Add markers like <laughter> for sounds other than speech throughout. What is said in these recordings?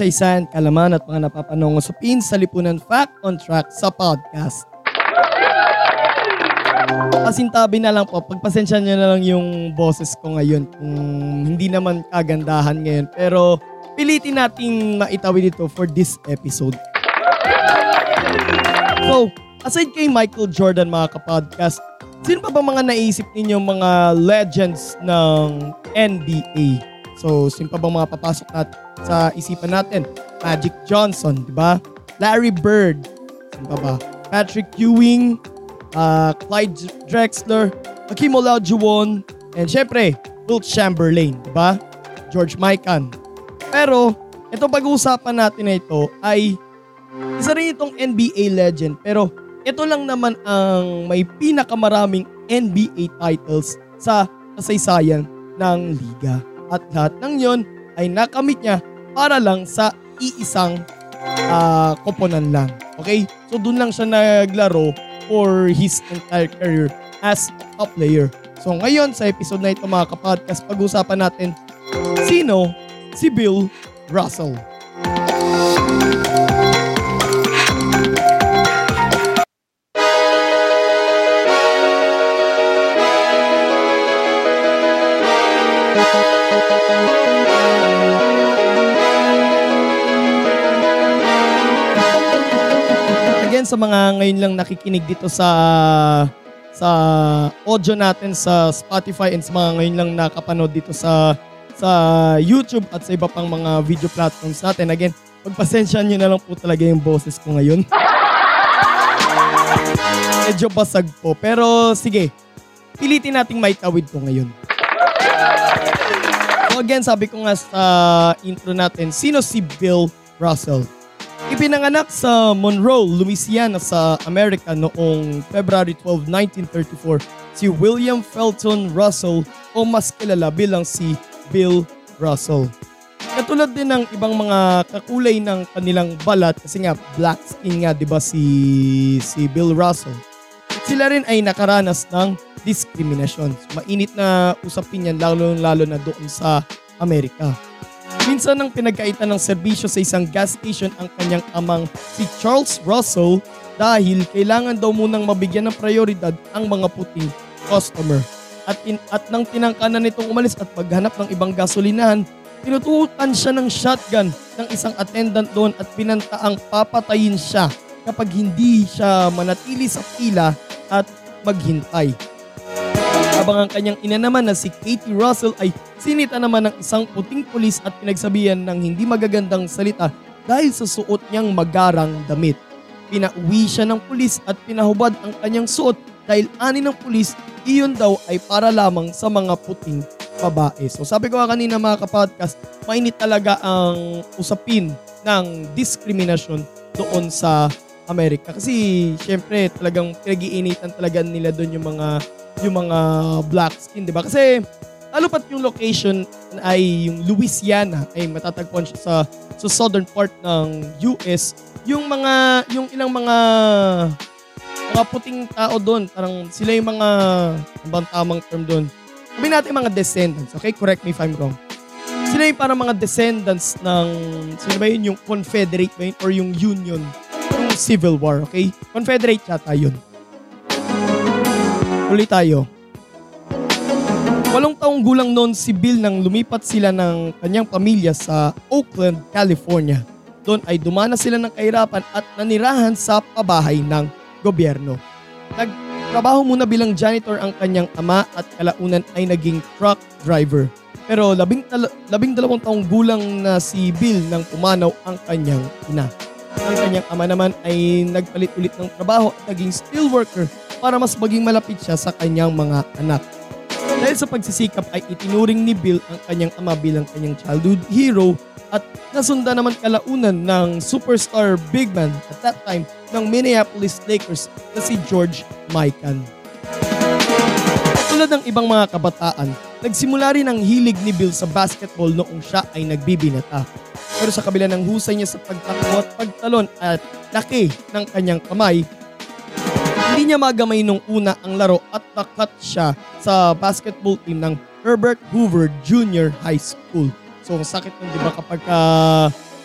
kasaysayan, kalaman at mga napapanong usapin sa Lipunan Fact on Track sa podcast. Pasintabi na lang po, pagpasensya nyo na lang yung boses ko ngayon kung hindi naman kagandahan ngayon. Pero pilitin nating maitawid ito for this episode. So, aside kay Michael Jordan mga kapodcast, sino pa ba mga naisip ninyo mga legends ng NBA? So, sino pa bang mga papasok nat sa isipan natin? Magic Johnson, di ba? Larry Bird, sino pa ba? Patrick Ewing, uh, Clyde Drexler, Hakeem Olajuwon, and syempre, Wilt Chamberlain, di ba? George Mikan. Pero, itong pag-uusapan natin na ito ay isa rin itong NBA legend pero ito lang naman ang may pinakamaraming NBA titles sa kasaysayan ng liga. At lahat ng yon ay nakamit niya para lang sa iisang uh, koponan lang. Okay? So doon lang siya naglaro for his entire career as a player. So ngayon sa episode na ito mga kapodcast, pag-usapan natin sino si Bill Russell. Mga ngayon lang nakikinig dito sa sa audio natin sa Spotify and sa mga ngayon lang nakapanood dito sa sa YouTube at sa iba pang mga video platforms natin. Again, pagpasensya nyo na lang po talaga yung boses ko ngayon. <laughs> Medyo basag po. Pero sige, pilitin nating maitawid ko ngayon. So again, sabi ko nga sa intro natin, sino si Bill Russell? Ipinanganak sa Monroe, Louisiana sa Amerika noong February 12, 1934 si William Felton Russell o mas kilala bilang si Bill Russell. Katulad din ng ibang mga kakulay ng kanilang balat kasi nga black skin nga 'di ba si si Bill Russell. Sila rin ay nakaranas ng diskriminasyon. Mainit na usapin yan lalo lalo na doon sa Amerika. Minsan nang pinagkaitan ng serbisyo sa isang gas station ang kanyang amang si Charles Russell dahil kailangan daw munang mabigyan ng prioridad ang mga puting customer. At, in, at nang tinangkanan nitong umalis at maghanap ng ibang gasolinahan, tinutukan siya ng shotgun ng isang attendant doon at pinantaang papatayin siya kapag hindi siya manatili sa pila at maghintay. Habang ang kanyang ina naman na si Katie Russell ay sinita naman ng isang puting pulis at pinagsabihan ng hindi magagandang salita dahil sa suot niyang magarang damit. Pinauwi siya ng pulis at pinahubad ang kanyang suot dahil ani ng pulis iyon daw ay para lamang sa mga puting babae. So sabi ko nga kanina mga kapodcast, mainit talaga ang usapin ng diskriminasyon doon sa Amerika. Kasi syempre talagang pinag-iinitan talaga nila doon yung mga yung mga black skin, di ba? Kasi lalo pat yung location ay yung Louisiana ay matatagpuan siya sa sa southern part ng US. Yung mga yung ilang mga mga puting tao doon, parang sila yung mga bang tamang term doon. Sabi natin mga descendants, okay? Correct me if I'm wrong. Sila yung parang mga descendants ng, sino ba yun? Yung Confederate ba yun? Or yung Union? Yung Civil War, okay? Confederate yata yun. Tuloy tayo. Walong taong gulang noon si Bill nang lumipat sila ng kanyang pamilya sa Oakland, California. Doon ay dumana sila ng kahirapan at nanirahan sa pabahay ng gobyerno. Nagtrabaho muna bilang janitor ang kanyang ama at kalaunan ay naging truck driver. Pero labing, tal- labing dalawang taong gulang na si Bill nang pumanaw ang kanyang ina. Ang kanyang ama naman ay nagpalit ulit ng trabaho at naging steel worker para mas maging malapit siya sa kanyang mga anak. Dahil sa pagsisikap ay itinuring ni Bill ang kanyang ama bilang kanyang childhood hero at nasunda naman kalaunan ng superstar big man at that time ng Minneapolis Lakers na si George Mikan. Tulad ng ibang mga kabataan, nagsimula rin ang hilig ni Bill sa basketball noong siya ay nagbibinata. Pero sa kabila ng husay niya sa pagtakbo at pagtalon at laki ng kanyang kamay, hindi niya magamay nung una ang laro at nakat siya sa basketball team ng Herbert Hoover Junior High School. So, ang sakit nun, di ba, kapag ka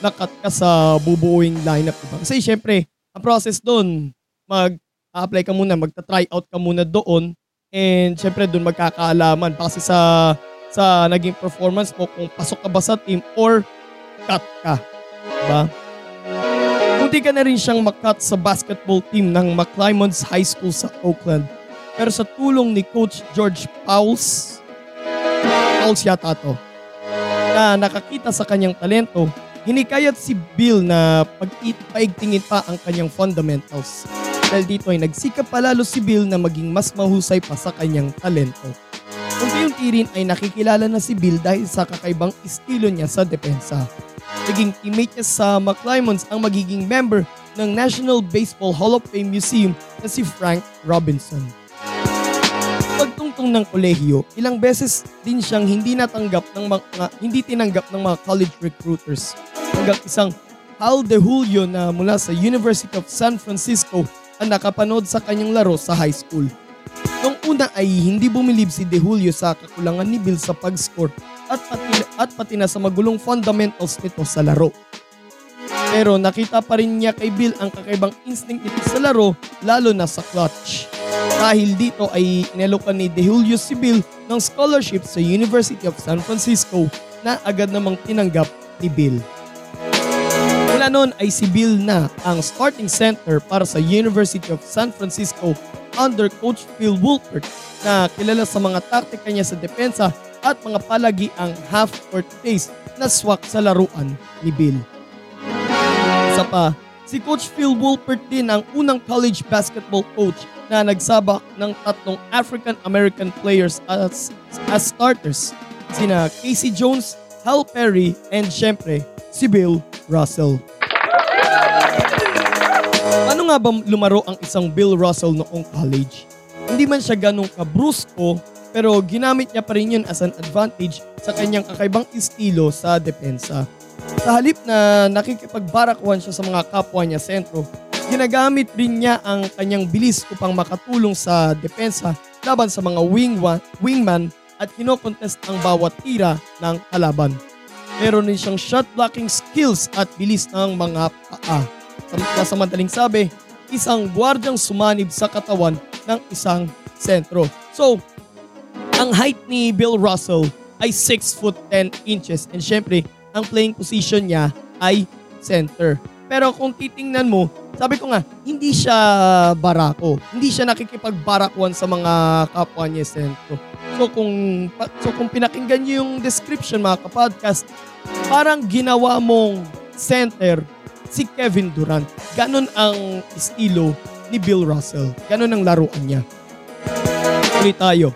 nakat ka sa bubuoing lineup, di ba? Kasi syempre, ang process doon, mag-apply ka muna, magta-try out ka muna doon, and syempre doon magkakaalaman kasi sa sa naging performance mo kung pasok ka ba sa team or cut ka. Diba? Munti ka na rin siyang makat sa basketball team ng McClymonds High School sa Oakland. Pero sa tulong ni Coach George Pauls, Pauls yata to, na nakakita sa kanyang talento, hinikayat si Bill na pag-paigtingin pa ang kanyang fundamentals. Dahil dito ay nagsikap palalo si Bill na maging mas mahusay pa sa kanyang talento. Unti-unti rin ay nakikilala na si Bill dahil sa kakaibang estilo niya sa depensa. Naging teammate niya sa McClymonds ang magiging member ng National Baseball Hall of Fame Museum na si Frank Robinson. Pagtungtong ng kolehiyo, ilang beses din siyang hindi natanggap ng mga hindi tinanggap ng mga college recruiters. Hanggang isang Hal De Julio na mula sa University of San Francisco ang nakapanood sa kanyang laro sa high school. Noong una ay hindi bumilib si De Julio sa kakulangan ni Bill sa pag-score at pati, at pati na sa magulong fundamentals nito sa laro. Pero nakita pa rin niya kay Bill ang kakaibang instinct nito sa laro lalo na sa clutch. Dahil dito ay inelokan ni De Julio si Bill ng scholarship sa University of San Francisco na agad namang tinanggap ni Bill. Mula noon ay si Bill na ang starting center para sa University of San Francisco under Coach Phil Woolpert na kilala sa mga taktika niya sa depensa at mga palagi ang half-court pace na swak sa laruan ni Bill. Isa pa, si Coach Phil Woolpert din ang unang college basketball coach na nagsabak ng tatlong African-American players as, as starters, sina Casey Jones, Hal Perry, and syempre, si Bill Russell. Ano nga ba lumaro ang isang Bill Russell noong college? Hindi man siya ganong kabrusko pero ginamit niya pa rin yun as an advantage sa kanyang kakaibang estilo sa depensa. Sa halip na nakikipagbarakwan siya sa mga kapwa niya sentro, ginagamit rin niya ang kanyang bilis upang makatulong sa depensa laban sa mga wingwa, wingman at kinokontest ang bawat tira ng kalaban. Meron din siyang shot blocking skills at bilis ng mga paa. Sa madaling sabi, isang gwardyang sumanib sa katawan ng isang sentro. So, ang height ni Bill Russell ay 6 foot 10 inches and syempre, ang playing position niya ay center. Pero kung titingnan mo, sabi ko nga, hindi siya barako. Hindi siya nakikipagbarakwan sa mga kapwa niya sentro. So kung, so kung pinakinggan niyo yung description mga kapodcast, parang ginawa mong center si Kevin Durant. Ganon ang estilo ni Bill Russell. Ganon ang laruan niya. Tuloy tayo.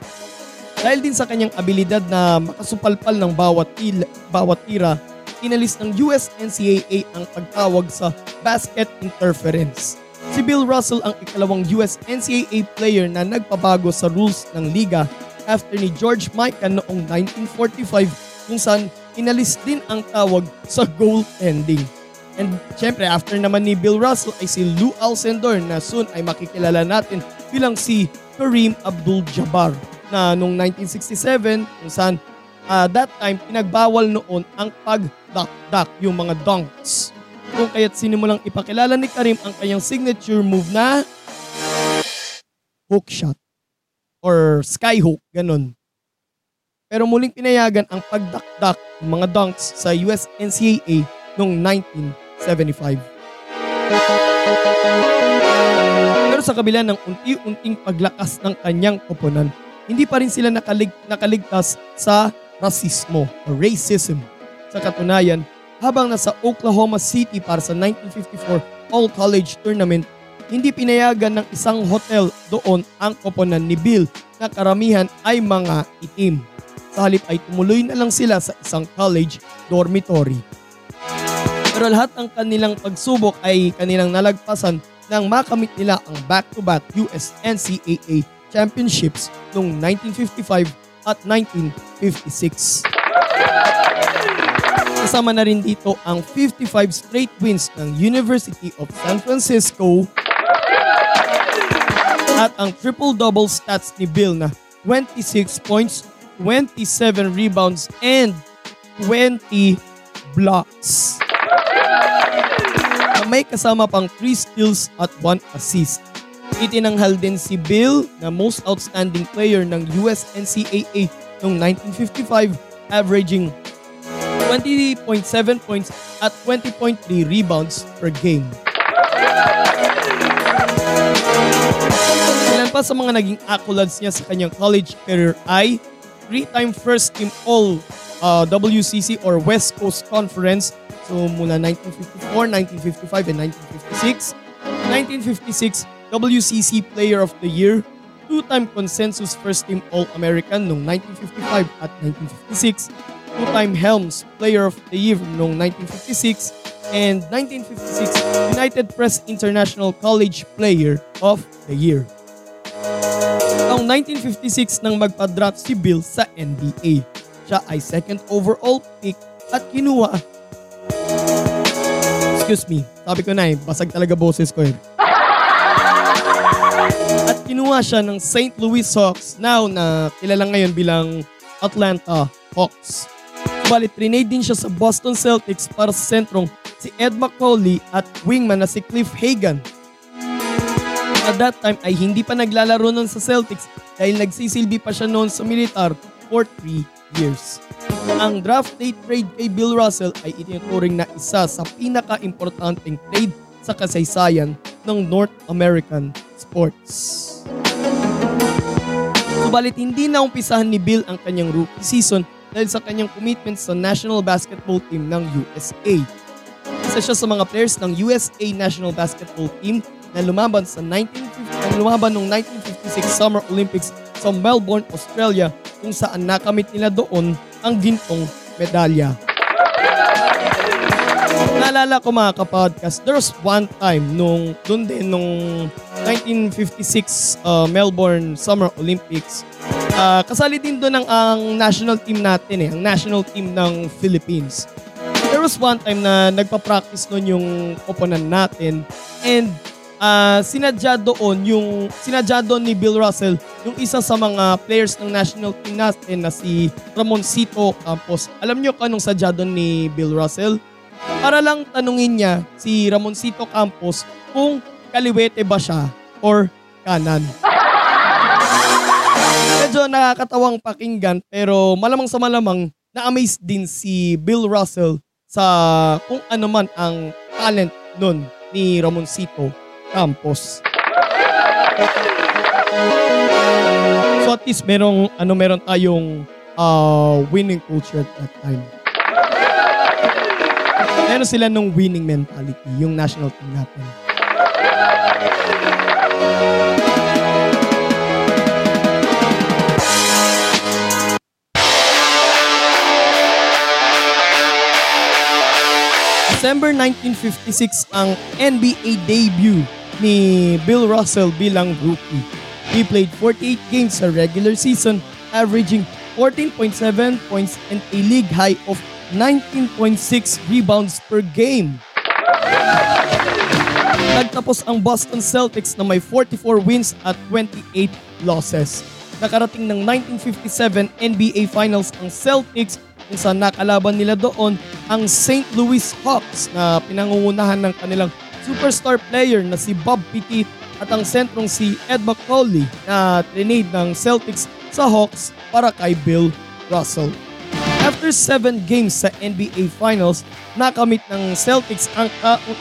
Dahil din sa kanyang abilidad na makasupalpal ng bawat, il, bawat tira, inalis ng US NCAA ang pagtawag sa basket interference. Si Bill Russell ang ikalawang US NCAA player na nagpabago sa rules ng liga after ni George Mikan noong 1945 kung saan inalis din ang tawag sa goaltending. And syempre after naman ni Bill Russell ay si Lou Alcindor na soon ay makikilala natin bilang si Kareem Abdul-Jabbar na noong 1967 kung saan uh, that time pinagbawal noon ang pag-duck-duck yung mga dunks. Kung kaya't sinimulang ipakilala ni Karim ang kanyang signature move na hook shot or sky hook, ganun. Pero muling pinayagan ang pagdakdak ng mga dunks sa US NCAA noong 1975. Pero sa kabila ng unti-unting paglakas ng kanyang koponan, hindi pa rin sila nakalig nakaligtas sa rasismo o racism. Sa katunayan, habang nasa Oklahoma City para sa 1954 All-College Tournament, hindi pinayagan ng isang hotel doon ang koponan ni Bill na karamihan ay mga itim. Sa halip ay tumuloy na lang sila sa isang college dormitory. Pero lahat ng kanilang pagsubok ay kanilang nalagpasan nang makamit nila ang back-to-back US NCAA championships noong 1955 at 1956. Kasama na rin dito ang 55 straight wins ng University of San Francisco at ang triple-double stats ni Bill na 26 points, 27 rebounds, and 20 blocks na may kasama pang 3 steals at 1 assist. Itinanghal din si Bill na most outstanding player ng US NCAA noong 1955 averaging 20.7 points at 20.3 rebounds per game. Ilan pa sa mga naging accolades niya sa kanyang college career ay three-time first team all uh, WCC or West Coast Conference So mula 1954, 1955, and 1956. 1956, WCC Player of the Year, two-time consensus first team All-American noong 1955 at 1956, two-time Helms Player of the Year noong 1956, and 1956 United Press International College Player of the Year. Taong 1956 nang magpa-draft si Bill sa NBA. Siya ay second overall pick at kinuha Excuse me. Sabi ko na eh, basag talaga boses ko eh. Kinuha siya ng St. Louis Hawks now na kilala ngayon bilang Atlanta Hawks. Subalit, trinade din siya sa Boston Celtics para sa sentrong si Ed McCauley at wingman na si Cliff Hagan. At that time ay hindi pa naglalaro nun sa Celtics dahil nagsisilbi pa siya noon sa militar for 3 years. Ang draft day trade kay Bill Russell ay itinuturing na isa sa pinaka-importanting trade sa kasaysayan ng North American sports. Subalit hindi na umpisahan ni Bill ang kanyang rookie season dahil sa kanyang commitment sa national basketball team ng USA. Isa siya sa mga players ng USA national basketball team na lumaban sa 1950 na lumaban noong 1956 Summer Olympics sa Melbourne, Australia kung saan nakamit nila doon ang gintong medalya. Naalala ko mga kapodcast, there was one time nung doon din nung 1956 uh, Melbourne Summer Olympics. Uh, kasali din doon ang, ang national team natin eh, ang national team ng Philippines. There was one time na nagpa-practice noon yung opponent natin and uh, sinadya doon yung sinadya doon ni Bill Russell yung isa sa mga players ng national team natin na si Ramoncito Campos. Alam niyo kung anong sadya doon ni Bill Russell? Para lang tanungin niya si Ramoncito Campos kung kaliwete ba siya or kanan. Medyo nakakatawang pakinggan pero malamang sa malamang na-amaze din si Bill Russell sa kung ano man ang talent nun ni Ramoncito Campos. So at least merong ano meron tayong uh, winning culture at that time. Meron sila nung winning mentality, yung national team natin. December 1956 ang NBA debut ni Bill Russell bilang rookie. He played 48 games sa regular season, averaging 14.7 points and a league high of 19.6 rebounds per game. Nagtapos ang Boston Celtics na may 44 wins at 28 losses. Nakarating ng 1957 NBA Finals ang Celtics kung saan nakalaban nila doon ang St. Louis Hawks na pinangungunahan ng kanilang superstar player na si Bob Pettit at ang sentrong si Ed McCauley na trinade ng Celtics sa Hawks para kay Bill Russell. After 7 games sa NBA Finals, nakamit ng Celtics ang,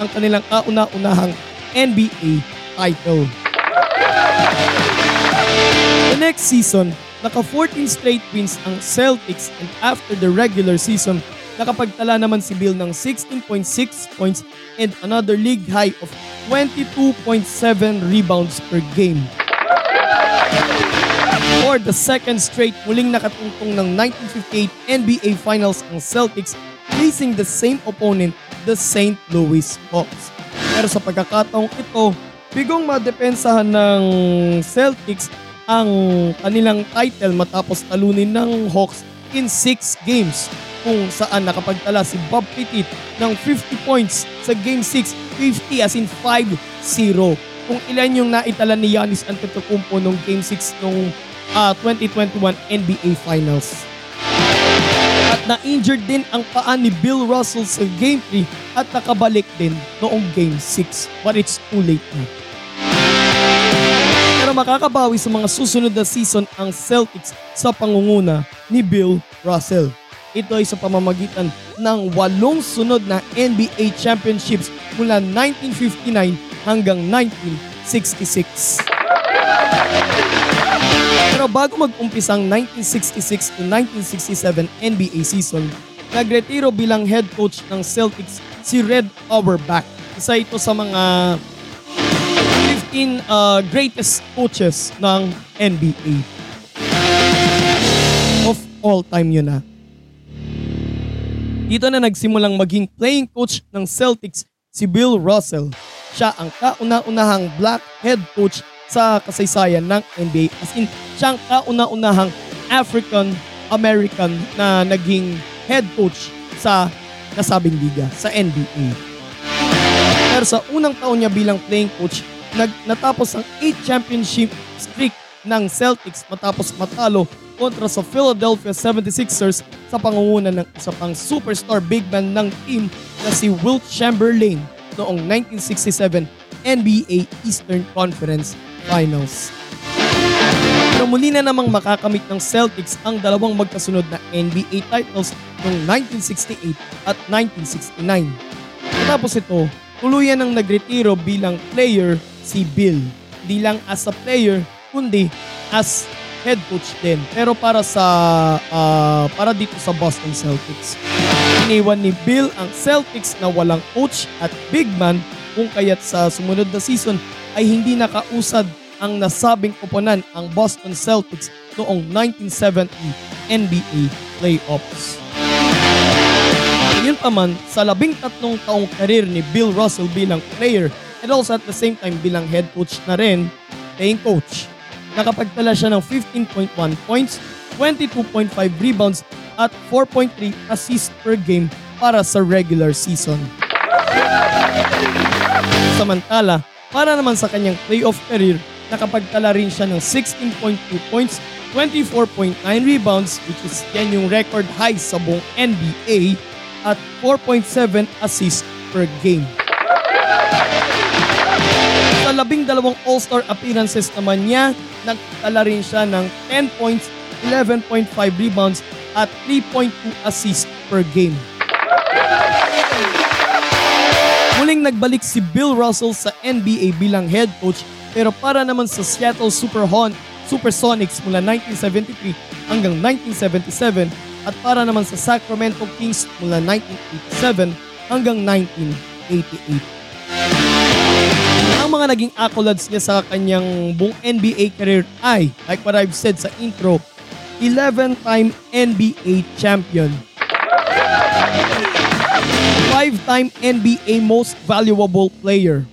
ang kanilang kauna-unahang NBA title. The next season, naka 14 straight wins ang Celtics and after the regular season, nakapagtala naman si Bill ng 16.6 points and another league high of 22.7 rebounds per game. For the second straight, muling nakatungtong ng 1958 NBA Finals ang Celtics facing the same opponent, the St. Louis Hawks. Pero sa pagkakataong ito, bigong madepensahan ng Celtics ang kanilang title matapos talunin ng Hawks in 6 games kung saan nakapagtala si Bob Pettit ng 50 points sa Game 6, 50 as in 5-0. Kung ilan yung naitala ni Giannis Antetokounmpo nung Game 6 nung uh, 2021 NBA Finals. At na-injured din ang paa ni Bill Russell sa Game 3 at nakabalik din noong Game 6. But it's too late na. Pero makakabawi sa mga susunod na season ang Celtics sa pangunguna ni Bill Russell. Ito ay sa pamamagitan ng walong sunod na NBA championships mula 1959 hanggang 1966. Pero bago mag-umpisang 1966 to 1967 NBA season, nagretiro bilang head coach ng Celtics si Red Auerbach. Isa ito sa mga 15 uh, greatest coaches ng NBA. Of all time yun na. Dito na nagsimulang maging playing coach ng Celtics si Bill Russell. Siya ang kauna-unahang black head coach sa kasaysayan ng NBA. As in, siya ang kauna-unahang African American na naging head coach sa nasabing liga sa NBA. Pero sa unang taon niya bilang playing coach, nag natapos ang 8 championship streak ng Celtics matapos matalo kontra sa Philadelphia 76ers sa pangunguna ng isa pang superstar big man ng team na si Wilt Chamberlain noong 1967 NBA Eastern Conference Finals. Pero muli na namang makakamit ng Celtics ang dalawang magkasunod na NBA titles noong 1968 at 1969. Matapos ito, tuluyan ang nagretiro bilang player si Bill. Hindi lang as a player, kundi as head coach din. Pero para sa uh, para dito sa Boston Celtics. Iniwan ni Bill ang Celtics na walang coach at big man kung kaya't sa sumunod na season ay hindi nakausad ang nasabing koponan ang Boston Celtics noong 1970 NBA playoffs. Yun pa man, sa labing tatlong taong karir ni Bill Russell bilang player and also at the same time bilang head coach na rin, playing coach, nakapagtala siya ng 15.1 points, 22.5 rebounds at 4.3 assists per game para sa regular season. Samantala, para naman sa kanyang playoff career, nakapagtala rin siya ng 16.2 points, 24.9 rebounds which is yan yung record high sa buong NBA at 4.7 assists per game. Sa labing dalawang All-Star appearances naman niya, nagtala rin siya ng 10 points, 11.5 rebounds at 3.2 assists per game. Muling nagbalik si Bill Russell sa NBA bilang head coach pero para naman sa Seattle Superhon, Supersonics mula 1973 hanggang 1977 at para naman sa Sacramento Kings mula 1987 hanggang 1988. Ang mga naging accolades niya sa kanyang buong NBA career ay, like what I've said sa intro, 11-time NBA champion. 5-time NBA most valuable player.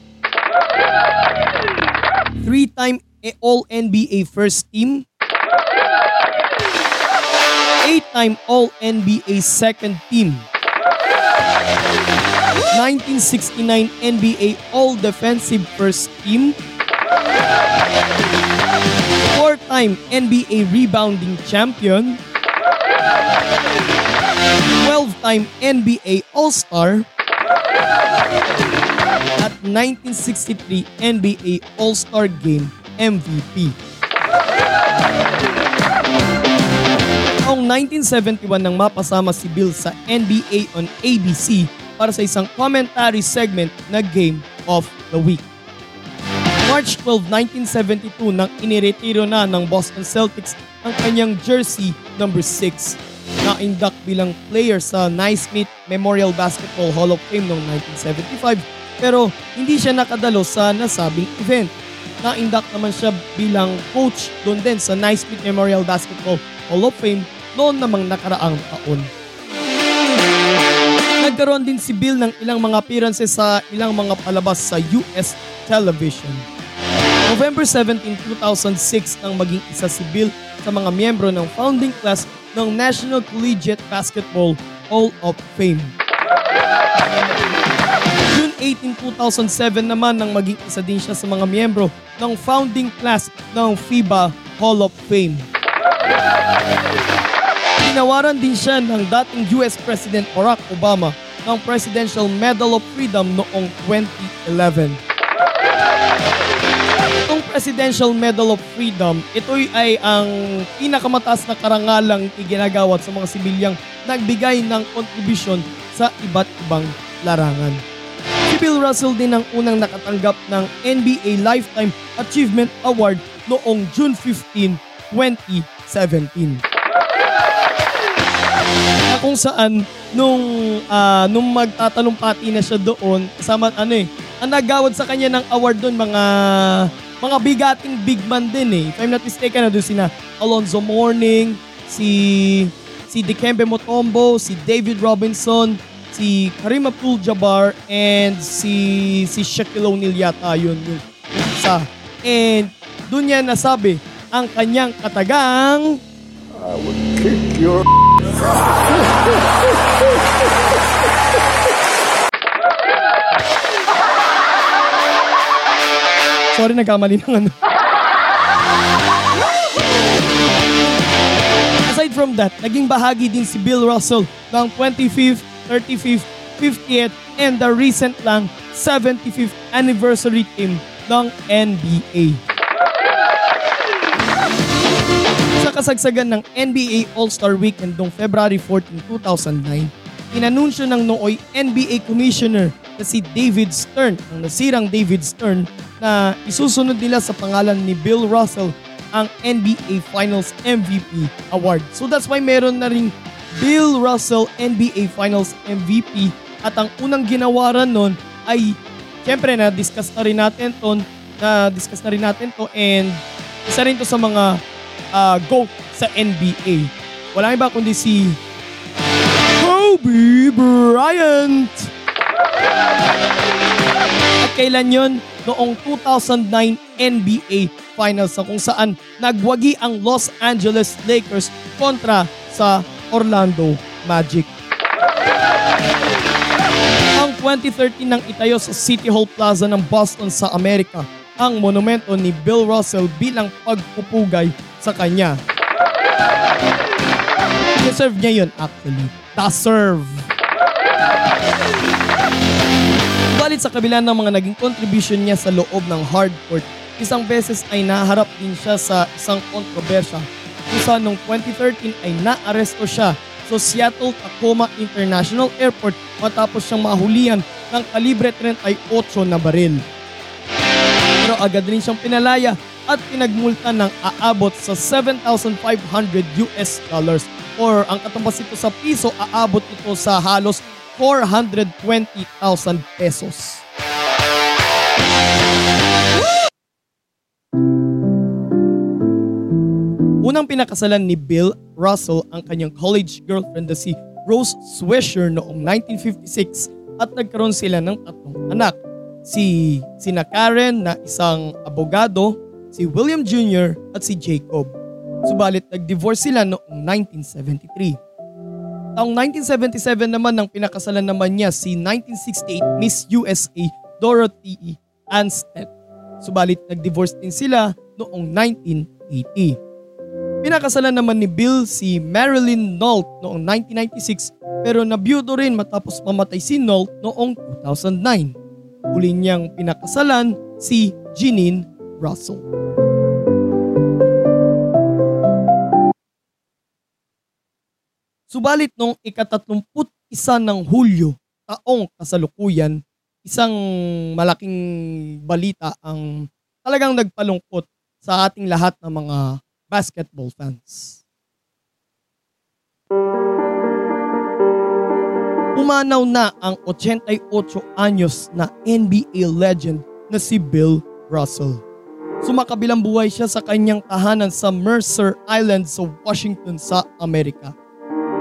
3-time All-NBA first team. 8-time All-NBA second team. 1969 NBA All-Defensive First Team. 4-time NBA Rebounding Champion. 12-time NBA All-Star. At 1963 NBA All-Star Game MVP. Noong 1971 nang mapasama si Bill sa NBA on ABC para sa isang commentary segment na Game of the Week. March 12, 1972 nang iniretiro na ng Boston Celtics ang kanyang jersey number 6. na-induct bilang player sa Naismith Memorial Basketball Hall of Fame noong 1975 pero hindi siya nakadalo sa nasabing event. Na-induct naman siya bilang coach doon din sa Naismith Memorial Basketball Hall of Fame noon namang nakaraang taon. Nagkaroon din si Bill ng ilang mga appearances sa ilang mga palabas sa US television. November 17, 2006 nang maging isa si Bill sa mga miyembro ng founding class ng National Collegiate Basketball Hall of Fame. June 18, 2007 naman nang maging isa din siya sa mga miyembro ng founding class ng FIBA Hall of Fame. Tinawaran din siya ng dating US President Barack Obama ng Presidential Medal of Freedom noong 2011. Itong Presidential Medal of Freedom, ito ay ang pinakamataas na karangalang iginagawat sa mga sibilyang nagbigay ng kontribusyon sa iba't ibang larangan. Si Bill Russell din ang unang nakatanggap ng NBA Lifetime Achievement Award noong June 15, 2017 na kung saan nung uh, nung magtatalumpati na siya doon kasama ano eh ang nagawad sa kanya ng award doon mga mga bigating big man din eh. If I'm not mistaken na doon sina Alonzo Mourning si si Dikembe Mutombo si David Robinson si Kareem Abdul-Jabbar and si si Shaquille O'Neal yata yun yung isa and doon niya nasabi ang kanyang katagang I would kick your Sorry, nagkamali ng ano. Aside from that, naging bahagi din si Bill Russell ng 25th, 35th, 50th, and the recent lang 75th anniversary team ng NBA. kasagsagan ng NBA All-Star Weekend noong February 14, 2009, inanunsyo ng nooy NBA Commissioner na si David Stern, ang nasirang David Stern, na isusunod nila sa pangalan ni Bill Russell ang NBA Finals MVP Award. So that's why meron na ring Bill Russell NBA Finals MVP at ang unang ginawaran nun ay syempre na discuss na rin natin to na discuss na rin natin to and isa rin to sa mga uh, GOAT sa NBA. Wala iba kundi si Kobe Bryant. At kailan yon? Noong 2009 NBA Finals na kung saan nagwagi ang Los Angeles Lakers kontra sa Orlando Magic. Ang 2013 nang itayo sa City Hall Plaza ng Boston sa Amerika ang monumento ni Bill Russell bilang pagpupugay sa kanya. Deserve niya yun actually. Deserve. Balit sa kabila ng mga naging contribution niya sa loob ng hardcourt, isang beses ay naharap din siya sa isang kontrobersya kung saan noong 2013 ay naaresto siya sa Seattle Tacoma International Airport matapos siyang mahulihan ng kalibre 38 na baril. Pero agad rin siyang pinalaya at pinagmulta ng aabot sa 7,500 US dollars or ang katumbas ito sa piso aabot ito sa halos 420,000 pesos. Unang pinakasalan ni Bill Russell ang kanyang college girlfriend na si Rose Swisher noong 1956 at nagkaroon sila ng tatlong anak. Si sina Karen na isang abogado si William Jr. at si Jacob. Subalit nag-divorce sila noong 1973. Taong 1977 naman nang pinakasalan naman niya si 1968 Miss USA Dorothy. Anstead. Subalit nag-divorce din sila noong 1980. Pinakasalan naman ni Bill si Marilyn Nault noong 1996 pero nabiyudo rin matapos mamatay si Nault noong 2009. Uli niyang pinakasalan si Jeanine Russell. Subalit noong ikatatlumput isa ng Hulyo, taong kasalukuyan, isang malaking balita ang talagang nagpalungkot sa ating lahat ng mga basketball fans. Umanaw na ang 88 anyos na NBA legend na si Bill Russell. Sumakabilang buhay siya sa kanyang tahanan sa Mercer Island sa Washington sa Amerika.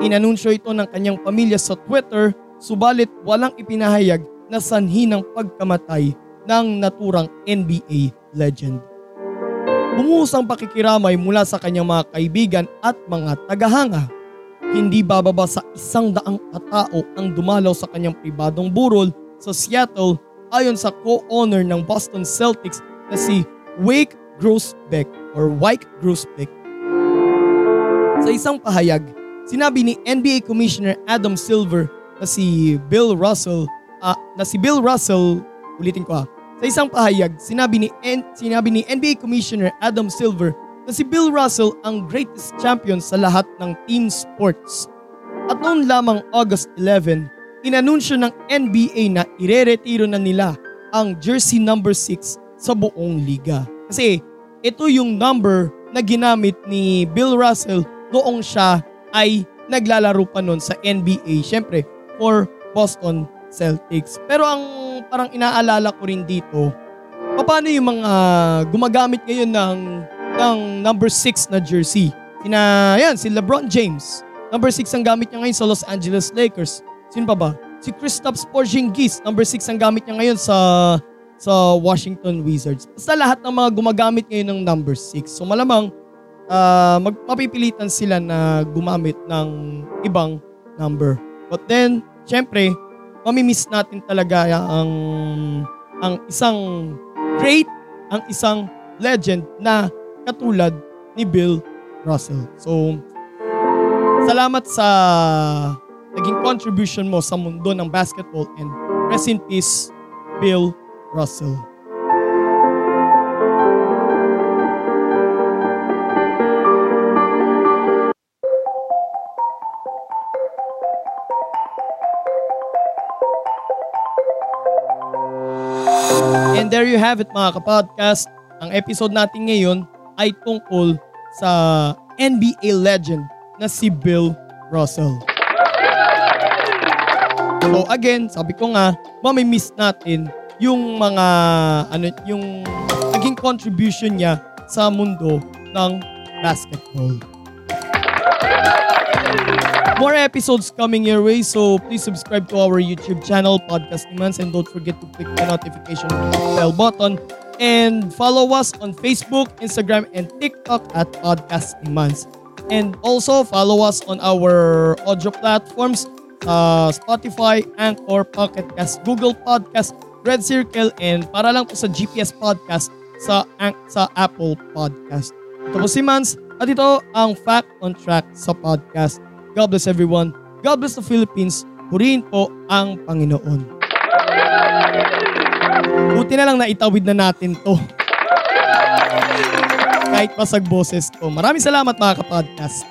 Inanunsyo ito ng kanyang pamilya sa Twitter subalit walang ipinahayag na sanhi ng pagkamatay ng naturang NBA legend. Bumuhos ang pakikiramay mula sa kanyang mga kaibigan at mga tagahanga. Hindi bababa sa isang daang katao ang dumalaw sa kanyang pribadong burol sa Seattle ayon sa co-owner ng Boston Celtics na si Wake Grossbeck or Wyke Grossbeck. Sa isang pahayag, sinabi ni NBA Commissioner Adam Silver na si Bill Russell, uh, na si Bill Russell, ulitin ko ha, sa isang pahayag, sinabi ni, N, sinabi ni NBA Commissioner Adam Silver na si Bill Russell ang greatest champion sa lahat ng team sports. At noon lamang August 11, inanunsyo ng NBA na ireretiro na nila ang jersey number 6 sa buong liga. Kasi ito yung number na ginamit ni Bill Russell noong siya ay naglalaro pa noon sa NBA. Siyempre, for Boston Celtics. Pero ang parang inaalala ko rin dito, paano yung mga gumagamit ngayon ng, ng number 6 na jersey? Sina, yan, si LeBron James. Number 6 ang gamit niya ngayon sa Los Angeles Lakers. Sino pa ba? Si Kristaps Porzingis, number 6 ang gamit niya ngayon sa sa Washington Wizards. Basta lahat ng mga gumagamit ngayon ng number 6. So malamang uh, mag, sila na gumamit ng ibang number. But then, syempre, mamimiss natin talaga ang ang isang great, ang isang legend na katulad ni Bill Russell. So, salamat sa naging contribution mo sa mundo ng basketball and rest in peace, Bill Russell. And there you have it mga kapodcast. Ang episode natin ngayon ay tungkol sa NBA legend na si Bill Russell. So again, sabi ko nga, mamimiss natin yung mga ano yung naging contribution niya sa mundo ng basketball. More episodes coming your way, so please subscribe to our YouTube channel, Podcast Demands, and don't forget to click the notification bell button and follow us on Facebook, Instagram, and TikTok at Podcast Demands. And also follow us on our audio platforms, uh, Spotify, Anchor, Pocket Cast, Google Podcast, Red Circle, and para lang po sa GPS Podcast sa, sa Apple Podcast. Ito po si Mans at ito ang Fact on Track sa podcast. God bless everyone. God bless the Philippines. Purihin po ang Panginoon. Buti na lang na itawid na natin to. Kahit pasag boses to. Maraming salamat mga kapodcast.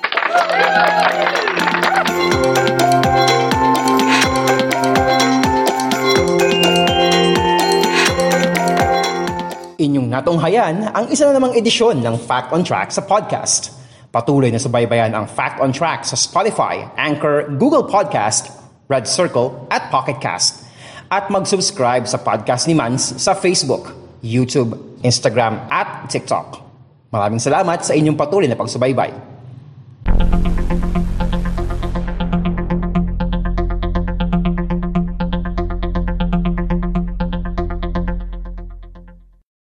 Inyong natunghayan ang isa na namang edisyon ng Fact on Track sa podcast. Patuloy na subaybayan ang Fact on Track sa Spotify, Anchor, Google Podcast, Red Circle at Pocket Cast. At mag-subscribe sa podcast ni Mans sa Facebook, YouTube, Instagram at TikTok. Maraming salamat sa inyong patuloy na pagsubaybay.